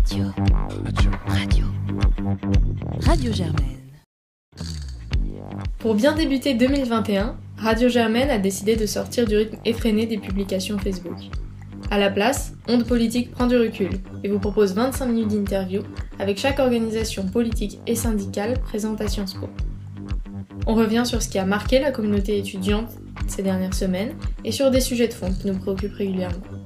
Radio. Radio. Radio. Radio Germaine. Pour bien débuter 2021, Radio Germaine a décidé de sortir du rythme effréné des publications Facebook. À la place, Onde Politique prend du recul et vous propose 25 minutes d'interview avec chaque organisation politique et syndicale présente à Sciences Po. On revient sur ce qui a marqué la communauté étudiante ces dernières semaines et sur des sujets de fond qui nous préoccupent régulièrement.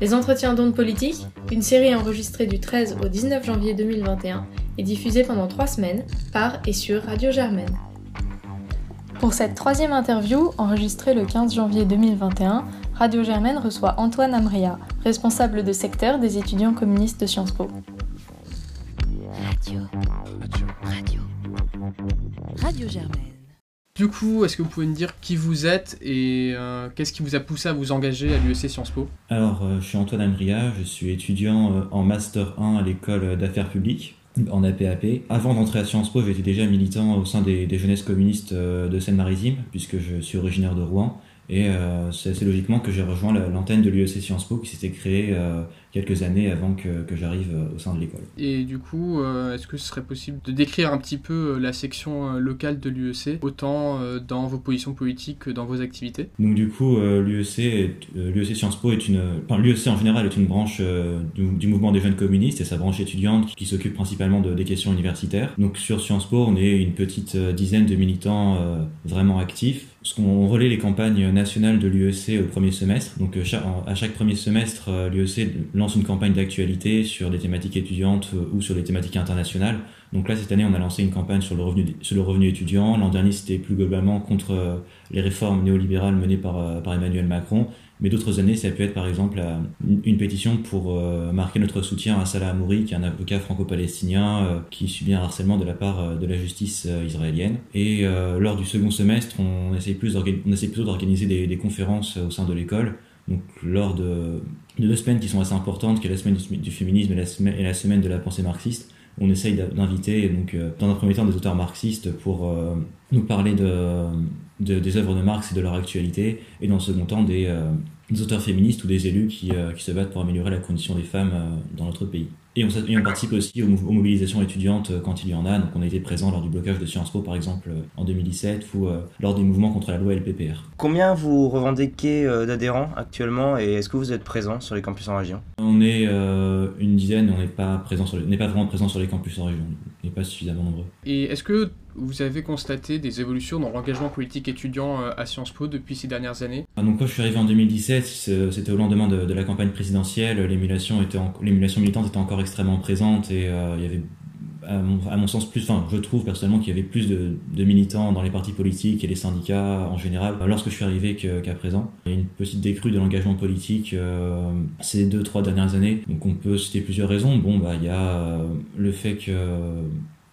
Les entretiens d'ondes politiques, une série enregistrée du 13 au 19 janvier 2021 et diffusée pendant trois semaines par et sur Radio Germaine. Pour cette troisième interview, enregistrée le 15 janvier 2021, Radio Germaine reçoit Antoine Amria, responsable de secteur des étudiants communistes de Sciences Po. Radio. Radio. Radio. Radio Germaine. Du coup, est-ce que vous pouvez me dire qui vous êtes et euh, qu'est-ce qui vous a poussé à vous engager à l'UEC Sciences Po? Alors, euh, je suis Antoine Amria, je suis étudiant euh, en Master 1 à l'école d'affaires publiques en APAP. Avant d'entrer à Sciences Po, j'étais déjà militant au sein des, jeunesses communistes de Seine-Maritime, puisque je suis originaire de Rouen. Et c'est assez logiquement que j'ai rejoint l'antenne de l'UEC Sciences Po qui s'était créée quelques années avant que, que j'arrive au sein de l'école. Et du coup, euh, est-ce que ce serait possible de décrire un petit peu euh, la section euh, locale de l'UEC, autant dans vos positions politiques que dans vos activités? Donc du coup, l'UEC, l'UEC Sciences Po est une, enfin, l'UEC en général est une branche du, du, mouvement des jeunes communistes et sa branche étudiante qui, qui s'occupe principalement de, des questions universitaires. Donc sur Sciences Po, on est une petite dizaine de militants vraiment actifs. Ce qu'on relaie les campagnes nationales de l'UEC au premier semestre. Donc à chaque premier semestre, l'UEC lance une campagne d'actualité sur des thématiques étudiantes ou sur des thématiques internationales. Donc là, cette année, on a lancé une campagne sur le revenu, sur le revenu étudiant. L'an dernier, c'était plus globalement contre les réformes néolibérales menées par Emmanuel Macron. Mais d'autres années, ça a pu être par exemple une pétition pour marquer notre soutien à Salah Amouri, qui est un avocat franco-palestinien qui subit un harcèlement de la part de la justice israélienne. Et lors du second semestre, on essaie, plus plutôt d'organiser des, conférences au sein de l'école. Donc lors de, de, deux semaines qui sont assez importantes, qui est la semaine du, féminisme et la, semaine, de la pensée marxiste, on essaye d'inviter donc euh, dans un premier temps des auteurs marxistes pour euh, nous parler de, de, des œuvres de Marx et de leur actualité, et dans le second temps des, euh, des auteurs féministes ou des élus qui, qui, se battent pour améliorer la condition des femmes dans notre pays. Et on, et on, participe aussi aux, aux, mobilisations étudiantes quand il y en a. Donc on a été présent lors du blocage de Sciences Po par exemple en 2017 ou euh, lors des mouvements contre la loi LPPR. Combien vous revendiquez euh, d'adhérents actuellement et est-ce que vous êtes présent sur les campus en région? On est euh, une dizaine, on n'est pas, présent sur les, pas vraiment présent sur les campus en région. On n'est pas suffisamment nombreux. Et est-ce que vous avez constaté des évolutions dans l'engagement politique étudiant à Sciences Po depuis ces dernières années? Ah, Donc quand je suis arrivé en 2017, c'était au lendemain de, de, la campagne présidentielle, l'émulation militante était encore extrêmement présente et euh, il y avait à mon, sens plus, enfin je trouve personnellement qu'il y avait plus de, militants dans les partis politiques et les syndicats en général lorsque je suis arrivé qu'à qu présent. Il y a une petite décrue de l'engagement politique euh, ces deux trois dernières années, donc on peut citer plusieurs raisons. Bon bah il y a euh, le fait que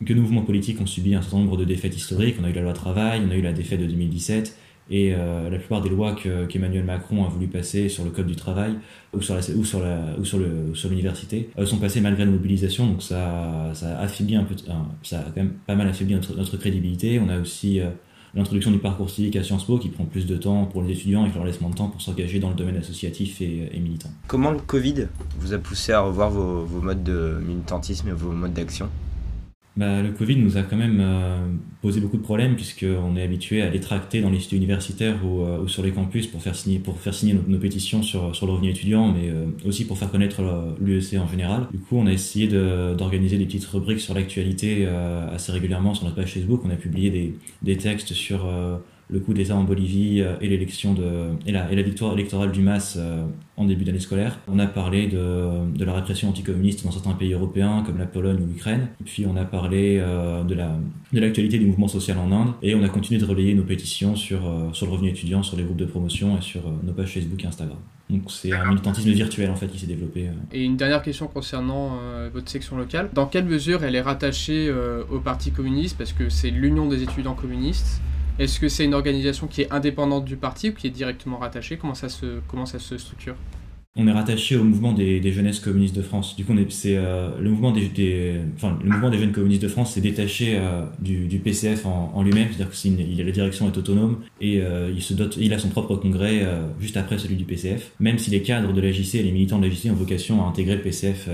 que nos mouvements politiques ont subi un certain nombre de défaites historiques. On a eu la loi travail, on a eu la défaite de 2017, et euh, la plupart des lois qu'Emmanuel qu Macron a voulu passer sur le code du travail ou sur la, ou sur la, ou sur le, l'université euh, sont passées malgré nos mobilisations. Donc ça, ça affaiblit un peu, ça a quand même pas mal affaibli notre, crédibilité. On a aussi euh, l'introduction du parcours civique à Sciences Po qui prend plus de temps pour les étudiants et qui leur laisse moins de temps pour s'engager dans le domaine associatif et, militant. Comment le Covid vous a poussé à revoir vos modes de militantisme et vos modes d'action? Bah, le Covid nous a quand même euh, posé beaucoup de problèmes puisqu'on est habitué à les tracter dans les sites universitaires ou, euh, ou, sur les campus pour faire signer, pour faire signer nos, pétitions sur, sur le revenu étudiant, mais euh, aussi pour faire connaître l'UEC en général. Du coup, on a essayé d'organiser de, des petites rubriques sur l'actualité euh, assez régulièrement sur notre page Facebook. On a publié des, des textes sur le coup d'État en Bolivie et l'élection de et la, victoire électorale du MAS en début d'année scolaire. On a parlé de, de la répression anticommuniste dans certains pays européens comme la Pologne ou l'Ukraine. Puis on a parlé euh, de la de l'actualité du mouvement social en Inde et on a continué de relayer nos pétitions sur euh, sur le revenu étudiant, sur les groupes de promotion et sur euh, nos pages Facebook et Instagram. Donc c'est un militantisme virtuel en fait qui s'est développé. Et une dernière question concernant euh, votre section locale. Dans quelle mesure elle est rattachée euh, au Parti communiste? Parce que c'est l'Union des étudiants communistes est-ce que c'est une organisation qui est indépendante du parti ou qui est directement rattachée? Comment ça, se, comment ça se structure? On est rattaché au mouvement des, des, jeunesses communistes de France. Du coup, euh, le mouvement des, jeunes communistes de France s'est détaché euh, du, PCF en, lui-même, c'est-à-dire que la direction est autonome et euh, il se dote, il a son propre congrès juste après celui du PCF. Même si les cadres de la JC et les militants de la JC ont vocation à intégrer le PCF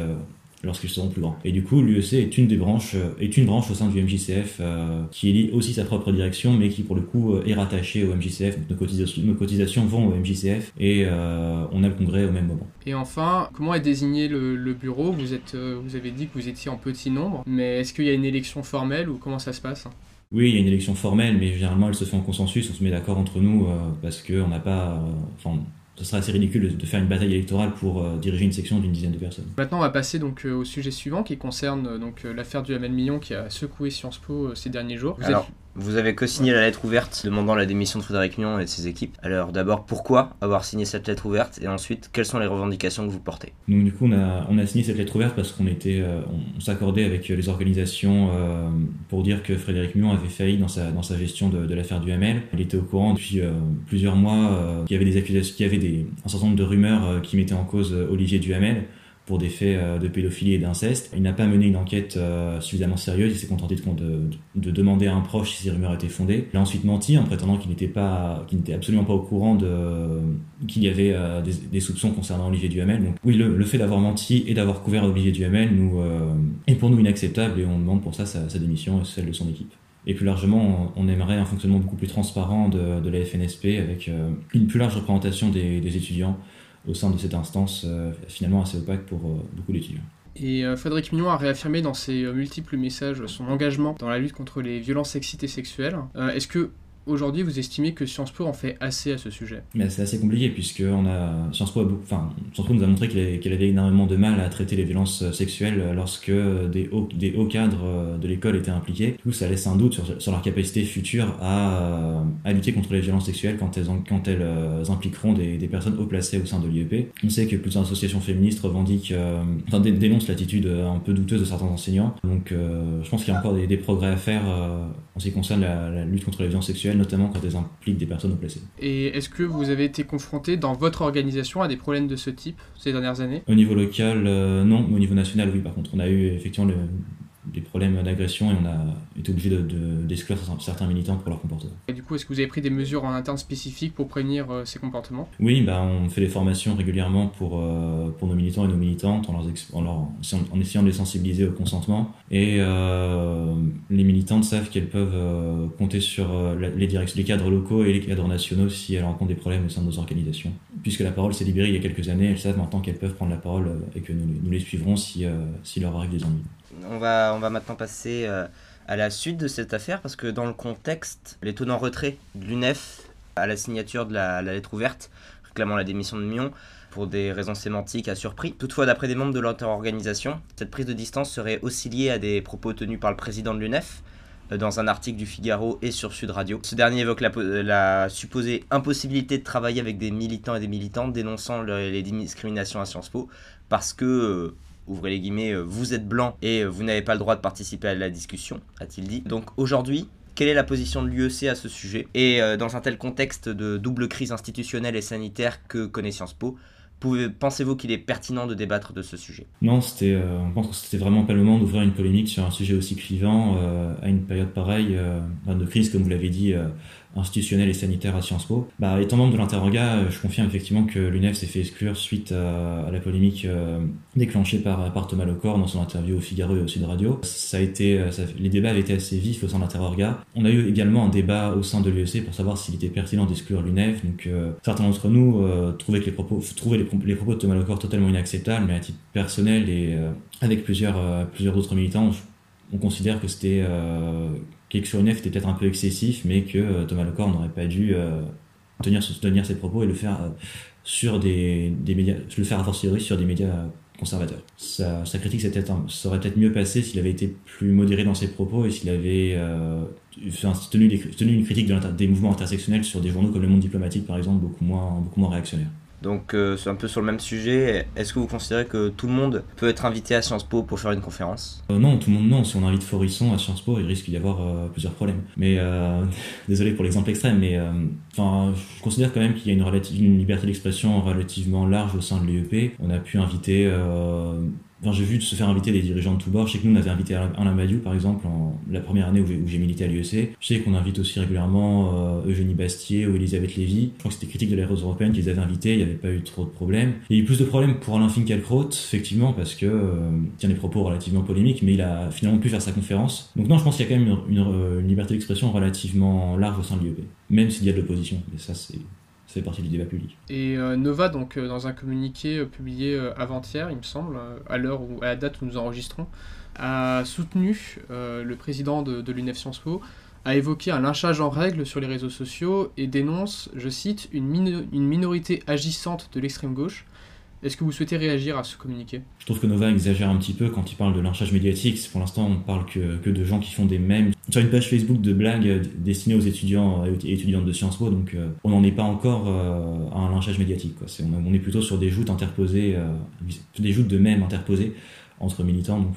lorsqu'ils seront plus grands. Et du coup, l'UEC est une des branches, est une branche au sein du MJCF qui élit aussi sa propre direction, mais qui pour le coup est rattachée au MJCF. nos, cotisations, nos cotisations vont au MJCF et on a le congrès au même moment. Et enfin, comment est désigné le, bureau? Vous êtes, vous avez dit que vous étiez en petit nombre, mais est-ce qu'il y a une élection formelle ou comment ça se passe? Oui, il y a une élection formelle, mais généralement elle se fait en consensus, on se met d'accord entre nous euh, parce qu'on n'a pas. Euh, enfin, ce serait assez ridicule de faire une bataille électorale pour euh, diriger une section d'une dizaine de personnes. Maintenant, on va passer donc au sujet suivant qui concerne donc l'affaire du Hamel Million qui a secoué Sciences Po ces derniers jours. Vous avez co-signé la lettre ouverte demandant la démission de Frédéric Mion et de ses équipes. Alors d'abord, pourquoi avoir signé cette lettre ouverte? Et ensuite, quelles sont les revendications que vous portez? Donc du coup, on a, signé cette lettre ouverte parce qu'on était, euh, on, s'accordait avec les organisations euh, pour dire que Frédéric Mion avait failli dans sa, gestion de, l'affaire du ML. Il était au courant depuis euh, plusieurs mois qu'il y avait des accusations, qu'il y avait un certain nombre de rumeurs qui mettaient en cause Olivier Duhamel pour des faits euh, de pédophilie et d'inceste. Il n'a pas mené une enquête euh, suffisamment sérieuse, il s'est contenté de, de, demander à un proche si ces rumeurs étaient fondées. Il a ensuite menti en prétendant qu'il n'était pas, qu'il n'était absolument pas au courant de qu'il y avait euh, des, soupçons concernant Olivier Duhamel. Donc oui, le, fait d'avoir menti et d'avoir couvert Olivier Duhamel est pour nous inacceptable et on demande pour ça sa, démission et celle de son équipe. Et plus largement, on aimerait un fonctionnement beaucoup plus transparent de, de la FNSP avec une plus large représentation des étudiants au sein de cette instance euh, finalement assez opaque pour euh, beaucoup d'étudiants. Et euh, Frédéric Mignon a réaffirmé dans ses multiples messages son engagement dans la lutte contre les violences sexistes et sexuelles. Est-ce que Aujourd'hui, vous estimez que Sciences Po en fait assez à ce sujet? Mais c'est assez compliqué puisque Sciences Po, a enfin Sciences Po nous a montré qu'elle avait énormément de mal à traiter les violences sexuelles lorsque des hauts, cadres de l'école étaient impliqués. Du coup, ça laisse un doute sur, leur capacité future à, lutter contre les violences sexuelles quand elles, euh, impliqueront des, personnes haut placées au sein de l'IEP. On sait que plusieurs associations féministes revendiquent, euh, dénoncent l'attitude un peu douteuse de certains enseignants. Donc, euh, je pense qu'il y a encore des, progrès à faire en ce qui concerne la lutte contre les violences sexuelles notamment quand elles impliquent des personnes au placé. Et est-ce que vous avez été confronté dans votre organisation à des problèmes de ce type ces dernières années? Au niveau local, euh, non, mais au niveau national, oui. Par contre, on a eu effectivement le, des problèmes d'agression et on a été obligé d'exclure de, certains militants pour leur comportement. Et du coup, est-ce que vous avez pris des mesures en interne spécifiques pour prévenir euh, ces comportements? Oui, bah, on fait des formations régulièrement pour, euh, pour nos militants et nos militantes en, leur, en, essayant de les sensibiliser au consentement. Et euh, les militantes savent qu'elles peuvent compter sur les, les cadres locaux et les cadres nationaux si elles rencontrent des problèmes au sein de nos organisations. Puisque la parole s'est libérée il y a quelques années, elles savent maintenant qu'elles peuvent prendre la parole et que nous, nous les suivrons si, si leur arrive des ennuis on va, on va maintenant passer euh, à la suite de cette affaire parce que dans le contexte, l'étonnant retrait de l'UNEF à la signature de la, lettre ouverte réclamant la démission de Mion pour des raisons sémantiques a surpris. Toutefois, d'après des membres de l'organisation, cette prise de distance serait aussi liée à des propos tenus par le président de l'UNEF euh, dans un article du Figaro et sur Sud Radio. Ce dernier évoque la, la, supposée impossibilité de travailler avec des militants et des militantes dénonçant les discriminations à Sciences Po parce que euh, ouvrez les guillemets, euh, vous êtes blanc et euh, vous n'avez pas le droit de participer à la discussion, a-t-il dit. Donc aujourd'hui, quelle est la position de l'UEC à ce sujet? Et euh, dans un tel contexte de double crise institutionnelle et sanitaire que connaît Sciences Po, Pensez-vous qu'il est pertinent de débattre de ce sujet? Non, c'était, on pense que c'était vraiment pas le moment d'ouvrir une polémique sur un sujet aussi clivant à une période pareille, de crise, comme vous l'avez dit, institutionnel et sanitaire à Sciences Po. Bah, étant membre de l'interroga, euh, je confirme effectivement que l'UNEF s'est fait exclure suite à, la polémique euh, déclenchée par, par, Thomas Lecor dans son interview au Figaro et au Sud Radio. Ça a été, euh, les débats avaient été assez vifs au sein de l'interroga. On a eu également un débat au sein de l'UEC pour savoir s'il était pertinent d'exclure l'UNEF. Donc certains d'entre nous trouvaient les propos, trouvaient les, propos de Thomas Lecor totalement inacceptables, mais à titre personnel et avec plusieurs, plusieurs autres militants, on considère que c'était sur UNEF était peut-être un peu excessif, mais que euh, Thomas Lecor n'aurait pas dû euh, tenir, ses propos et le faire euh, sur des, médias, le faire a fortiori sur des médias conservateurs. Sa, critique ça aurait peut-être mieux passé s'il avait été plus modéré dans ses propos et s'il avait tenu, tenu, une critique des mouvements intersectionnels sur des journaux comme Le Monde diplomatique par exemple, beaucoup moins, beaucoup moins réactionnaire. Donc euh, c'est un peu sur le même sujet. Est-ce que vous considérez que tout le monde peut être invité à Sciences Po pour faire une conférence? Euh, Non, tout le monde non. Si on invite Forisson à Sciences Po, il risque d'y avoir euh, plusieurs problèmes. Mais désolé pour l'exemple extrême, mais je considère quand même qu'il y a une, une liberté d'expression relativement large au sein de l'EEP. On a pu inviter j'ai vu se faire inviter des dirigeants de tous bords. Je sais que nous, on avait invité Alain Badiou, par exemple, en, la première année où j'ai milité à l'UEC. Je sais qu'on invite aussi régulièrement euh, Eugénie Bastier ou Elisabeth Lévy. Je crois que c'était critique de l'aéros européenne qu'ils avaient invité. Il n'y avait pas eu trop de problèmes. Il y a eu plus de problèmes pour Alain Finkielkraut, effectivement, parce que euh, tient des propos relativement polémiques, mais il a finalement pu faire sa conférence. Donc non, je pense qu'il y a quand même une, une liberté d'expression relativement large au sein de l'UEP, même s'il y a de l'opposition. Et ça, c'est fait partie du débat public. Et euh, Nova, donc, euh, dans un communiqué euh, publié avant-hier, il me semble, à l'heure ou à la date où nous enregistrons, a soutenu le président de, l'UNEF Sciences Po, a évoqué un lynchage en règle sur les réseaux sociaux et dénonce, je cite, une, une minorité agissante de l'extrême gauche est-ce que vous souhaitez réagir à ce communiqué? Je trouve que Nova exagère un petit peu quand il parle de lynchage médiatique. Pour l'instant, on parle que, de gens qui font des mèmes sur une page Facebook de blagues destinées aux étudiants et étudiantes de Sciences Po. Donc, euh, on n'en est pas encore euh, à un lynchage médiatique. On, est plutôt sur des joutes interposées, euh, des joutes de mèmes interposées entre militants.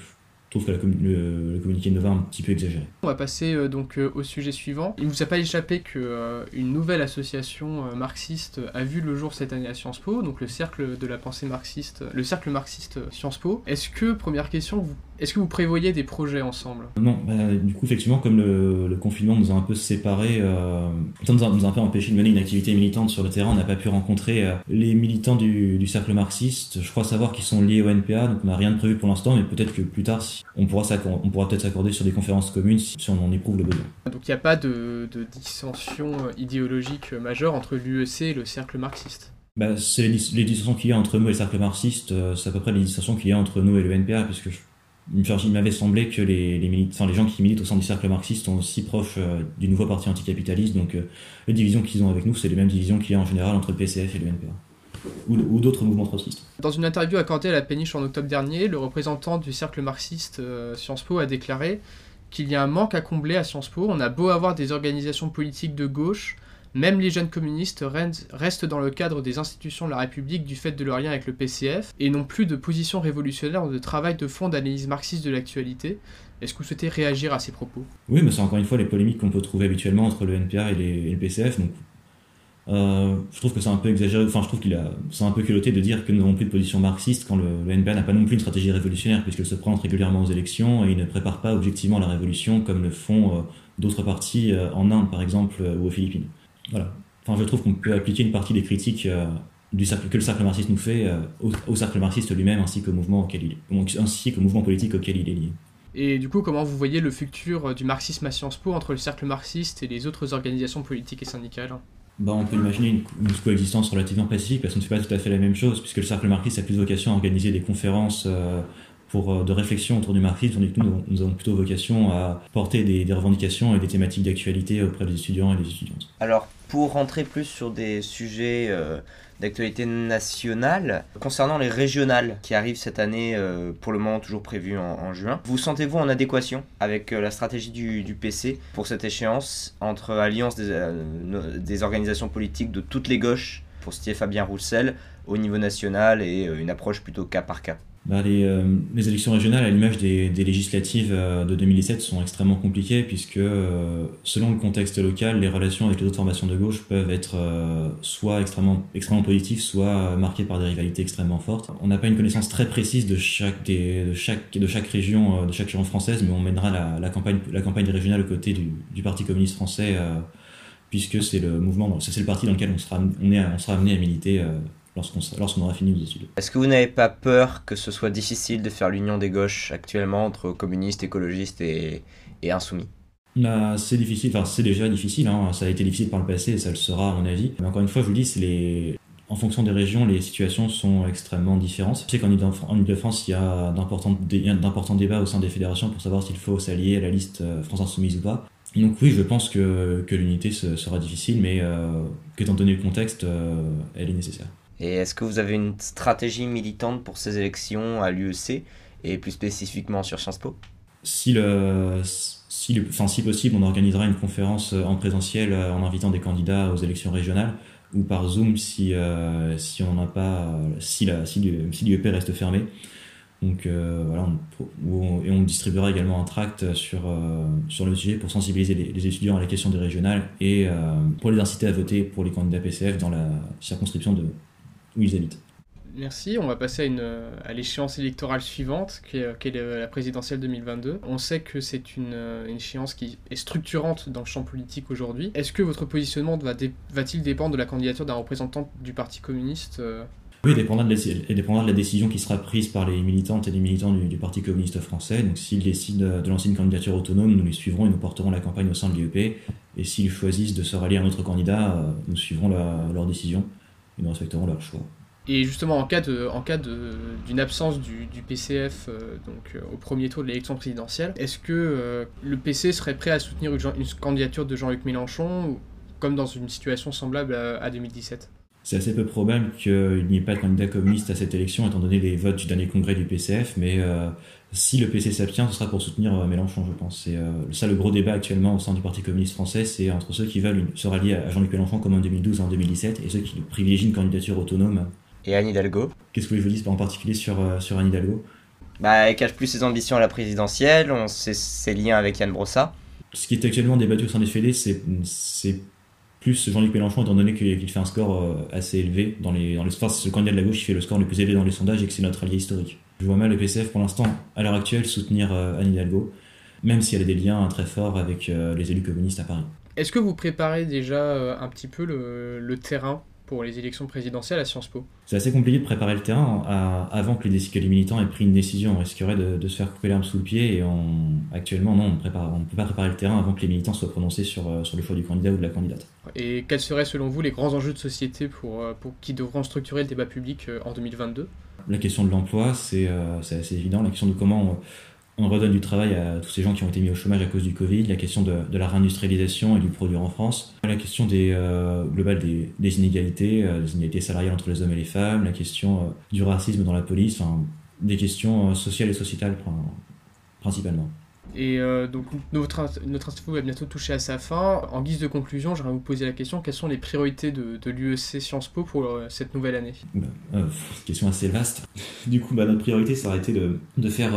Trouve que le, communiqué de Nova un petit peu exagéré. On va passer euh, donc euh, au sujet suivant. Il ne vous a pas échappé qu'une euh, une nouvelle association marxiste a vu le jour cette année à Sciences Po, donc le cercle de la pensée marxiste, le cercle marxiste Sciences Po. Est-ce que, première question, vous est-ce que vous prévoyez des projets ensemble? Non, bah, du coup, effectivement, comme le, confinement nous a un peu séparés, euh, nous, a, nous a un peu empêché de mener une activité militante sur le terrain, on n'a pas pu rencontrer euh, les militants du, cercle marxiste. Je crois savoir qu'ils sont liés au NPA, donc on n'a rien de prévu pour l'instant, mais peut-être que plus tard, on pourra, on pourra peut-être s'accorder sur des conférences communes si, on en éprouve le besoin. Donc il n'y a pas de, dissension idéologique majeure entre l'UEC et le cercle marxiste? Bah, c'est les, les dissensions qu'il y a entre nous et le cercle marxiste, euh, c'est à peu près les dissensions qu'il y a entre nous et le NPA, puisque je il m'avait semblé que les, les, gens qui militent au sein du cercle marxiste sont aussi proches euh, du nouveau parti anticapitaliste. Donc euh, les divisions qu'ils ont avec nous, c'est les mêmes divisions qu'il y a en général entre le PCF et le NPA. Ou, d'autres mouvements trotskistes. Dans une interview accordée à la péniche en octobre dernier, le représentant du cercle marxiste euh, Sciences Po a déclaré qu'il y a un manque à combler à Sciences Po. On a beau avoir des organisations politiques de gauche, même les jeunes communistes restent dans le cadre des institutions de la République du fait de leur lien avec le PCF et n'ont plus de position révolutionnaire ou de travail de fond d'analyse marxiste de l'actualité. Est-ce que vous souhaitez réagir à ces propos? Oui, mais c'est encore une fois les polémiques qu'on peut trouver habituellement entre le NPA et, le PCF. Donc, euh, je trouve que c'est un peu exagéré. Enfin, je trouve qu'il a, c'est un peu culotté de dire que nous n'avons plus de position marxiste quand le, NPA n'a pas non plus une stratégie révolutionnaire puisqu'il se présente régulièrement aux élections et il ne prépare pas objectivement la révolution comme le font euh, d'autres partis euh, en Inde, par exemple, ou aux Philippines. Voilà. Enfin, je trouve qu'on peut appliquer une partie des critiques euh, du cercle, que le cercle marxiste nous fait euh, au, cercle marxiste lui-même ainsi qu'au mouvement, auquel il, ainsi qu'au mouvement politique auquel il est lié. Et du coup, comment vous voyez le futur euh, du marxisme à Sciences Po entre le cercle marxiste et les autres organisations politiques et syndicales? Bah, on peut imaginer une, une, coexistence relativement pacifique parce qu'on ne fait pas tout à fait la même chose, puisque le cercle marxiste a plus vocation à organiser des conférences pour, de réflexion autour du marxisme, tandis que nous, nous avons plutôt vocation à porter des, des revendications et des thématiques d'actualité auprès des étudiants et des étudiantes. Alors, pour rentrer plus sur des sujets euh, d'actualité nationale, concernant les régionales qui arrivent cette année, euh, pour le moment toujours prévues en, juin, vous sentez-vous en adéquation avec euh, la stratégie du, PC pour cette échéance entre alliance des, des, organisations politiques de toutes les gauches, pour citer Fabien Roussel, au niveau national et une approche plutôt cas par cas? Bah, les, euh, les, élections régionales, à l'image des, des, législatives euh, de 2017, sont extrêmement compliquées puisque, euh, selon le contexte local, les relations avec les autres formations de gauche peuvent être soit extrêmement, extrêmement positives, soit marquées par des rivalités extrêmement fortes. On n'a pas une connaissance très précise de chaque, des, de chaque, de chaque région, de chaque région française, mais on mènera la, la campagne, la campagne régionale aux côtés du, du Parti communiste français, puisque c'est le mouvement, c'est le parti dans lequel on sera, on est, on sera amené à militer lorsqu'on aura fini nos études. Est-ce que vous n'avez pas peur que ce soit difficile de faire l'union des gauches actuellement entre communistes, écologistes et, et insoumis? Bah, c'est difficile, enfin c'est déjà difficile, hein. ça a été difficile par le passé et ça le sera à mon avis. Mais encore une fois, je vous dis, c'est les... en fonction des régions, les situations sont extrêmement différentes. Je sais qu'en Ile-de-France, il y a d'importants débats au sein des fédérations pour savoir s'il faut s'allier à la liste euh, France Insoumise ou pas. Donc oui, je pense que, que l'unité sera difficile, mais euh, qu'étant donné le contexte, euh, elle est nécessaire. Et est-ce que vous avez une stratégie militante pour ces élections à l'UEC et plus spécifiquement sur Sciences Po? Si, le, si, enfin, si possible, on organisera une conférence euh, en présentiel euh, en invitant des candidats aux élections régionales ou par Zoom si, euh, si on pas si la si l'UEP reste fermé. Donc voilà, et on distribuera également un tract sur, sur le sujet pour sensibiliser les, étudiants à la question des régionales et pour les inciter à voter pour les candidats PCF dans la circonscription de, où ils habitent. Merci. On va passer à, une, à l'échéance électorale suivante, qui est, qui est, la présidentielle 2022. On sait que c'est une, une, échéance qui est structurante dans le champ politique aujourd'hui. Est-ce que votre positionnement va-t-il va dépendre de la candidature d'un représentant du Parti communiste oui, il dépendra, de la, dépendra de la décision qui sera prise par les militantes et les militants du, Parti communiste français. Donc s'ils décident de lancer une candidature autonome, nous les suivrons et nous porterons la campagne au sein de l'IEP. Et s'ils choisissent de se rallier à un autre candidat, nous suivrons leur décision et nous respecterons leur choix. Et justement, en cas de, en cas d'une absence du, PCF euh, donc, euh, au premier tour de l'élection présidentielle, est-ce que euh, le PC serait prêt à soutenir une, candidature de Jean-Luc Mélenchon, comme dans une situation semblable à 2017 c'est assez peu probable qu'il n'y ait pas de candidat communiste à cette élection, étant donné les votes du dernier congrès du PCF, mais si le PC s'abstient, ce sera pour soutenir euh, Mélenchon, je pense. C'est euh, ça le gros débat actuellement au sein du Parti communiste français, c'est entre ceux qui veulent se rallier à Jean-Luc Mélenchon comme en 2012 et en 2017, et ceux qui privilégient une candidature autonome. Et Anne Hidalgo Qu'est-ce que vous voulez dire en particulier sur, sur Anne Hidalgo? Bah, Elle cache plus ses ambitions à la présidentielle, on sait ses liens avec Yann Brossa. Ce qui est actuellement débattu au sein des FED, c'est plus Jean-Luc Mélenchon, étant donné qu'il fait un score euh, assez élevé dans les, dans les enfin, c'est le candidat de la gauche qui fait le score le plus élevé dans les sondages et que c'est notre allié historique. Je vois mal le PCF pour l'instant, à l'heure actuelle, soutenir euh, Anne Hidalgo, même si elle a des liens très forts avec euh, les élus communistes à Paris. Est-ce que vous préparez déjà un petit peu le terrain pour les élections présidentielles à Sciences Po C'est assez compliqué de préparer le terrain avant que les, que les, militants aient pris une décision. On risquerait de, se faire couper l'herbe sous le pied et actuellement, non, on ne peut pas préparer le terrain avant que les militants soient prononcés sur, euh, sur le choix du candidat ou de la candidate. Et quels seraient selon vous les grands enjeux de société pour, euh, pour qui devront structurer le débat public euh, en 2022 La question de l'emploi, c'est assez évident. La question de comment on redonne du travail à tous ces gens qui ont été mis au chômage à cause du Covid, la question de, la réindustrialisation et du produire en France, la question des, euh, globale des, inégalités, euh, des inégalités salariales entre les hommes et les femmes, la question euh, du racisme dans la police, enfin, des questions sociales et sociétales principalement. Et euh, donc notre, notre va bientôt toucher à sa fin. En guise de conclusion, j'aimerais vous poser la question, quelles sont les priorités de, de l'UEC Sciences Po pour euh, cette nouvelle année? Bah, euh, Question assez vaste. Du coup, bah, notre priorité, ça aurait été de, de faire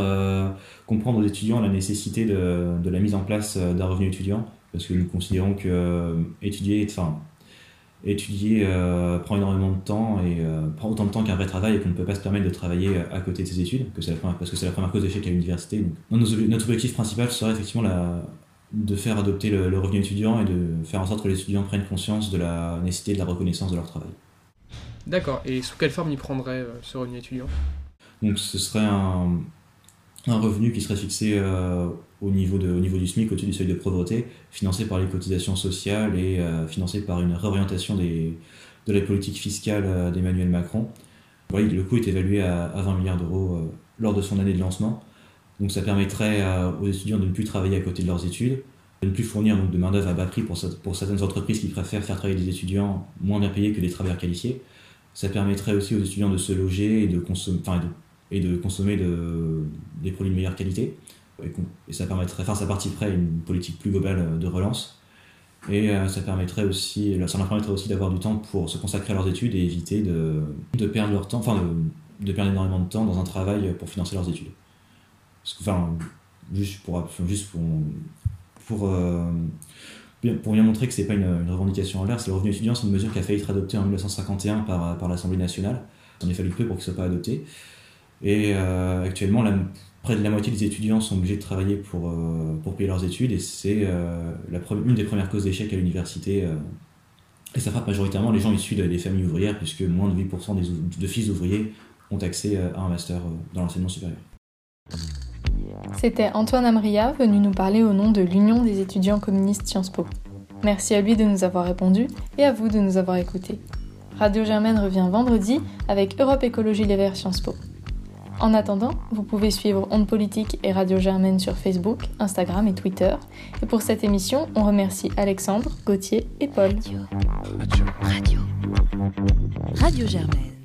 comprendre aux étudiants la nécessité de, de la mise en place d'un revenu étudiant, parce que nous considérons que étudier, enfin, étudier euh, prend énormément de temps et euh, prend autant de temps qu'un vrai travail et qu'on ne peut pas se permettre de travailler à côté de ses études, que la parce que c'est la première cause d'échec à l'université. notre objectif principal serait effectivement la, de faire adopter le, revenu étudiant et de faire en sorte que les étudiants prennent conscience de la nécessité de la reconnaissance de leur travail. D'accord, et sous quelle forme il prendrait euh, ce revenu étudiant? Donc ce serait un, un revenu qui serait fixé au niveau, de, au niveau du SMIC, au-dessus du seuil de pauvreté, financé par les cotisations sociales et euh, financé par une réorientation de la politique fiscale euh, d'Emmanuel Macron. le coût est évalué à, 20 milliards d'euros euh, lors de son année de lancement. Donc ça permettrait aux étudiants de ne plus travailler à côté de leurs études, de ne plus fournir donc, de main-d'œuvre à bas prix pour, pour certaines entreprises qui préfèrent faire travailler des étudiants moins bien payés que des travailleurs qualifiés. Ça permettrait aussi aux étudiants de se loger et de consommer, et de consommer de, des produits de meilleure qualité et, ça permettrait, enfin ça participerait à une politique plus globale euh, de relance. Et euh, ça permettrait aussi, leur permettrait aussi d'avoir du temps pour se consacrer à leurs études et éviter de, de perdre leur temps, enfin de, perdre énormément de temps dans un travail pour financer leurs études. enfin, juste pour, juste pour, pour, euh, pour bien montrer que c'est pas une, revendication inverse, le revenu étudiant, c'est une mesure qui a failli être adoptée en 1951 par, par l'Assemblée nationale. Il en a fallu peu pour qu'il ne soit pas adopté. Et actuellement, la, près de la moitié des étudiants sont obligés de travailler pour, euh, pour payer leurs études et c'est euh, une des premières causes d'échec à l'université. Euh. et ça frappe majoritairement les gens issus des familles ouvrières puisque moins de 8% des, de fils ouvriers ont accès à un master dans l'enseignement supérieur. C'était Antoine Amria venu nous parler au nom de l'Union des étudiants communistes Sciences Po. Merci à lui de nous avoir répondu et à vous de nous avoir écoutés. Radio Germaine revient vendredi avec Europe Écologie Les Verts Sciences Po. En attendant, vous pouvez suivre Onde Politique et Radio Germaine sur Facebook, Instagram et Twitter. Et pour cette émission, on remercie Alexandre, Gauthier et Paul. Radio. Radio. Radio Germaine.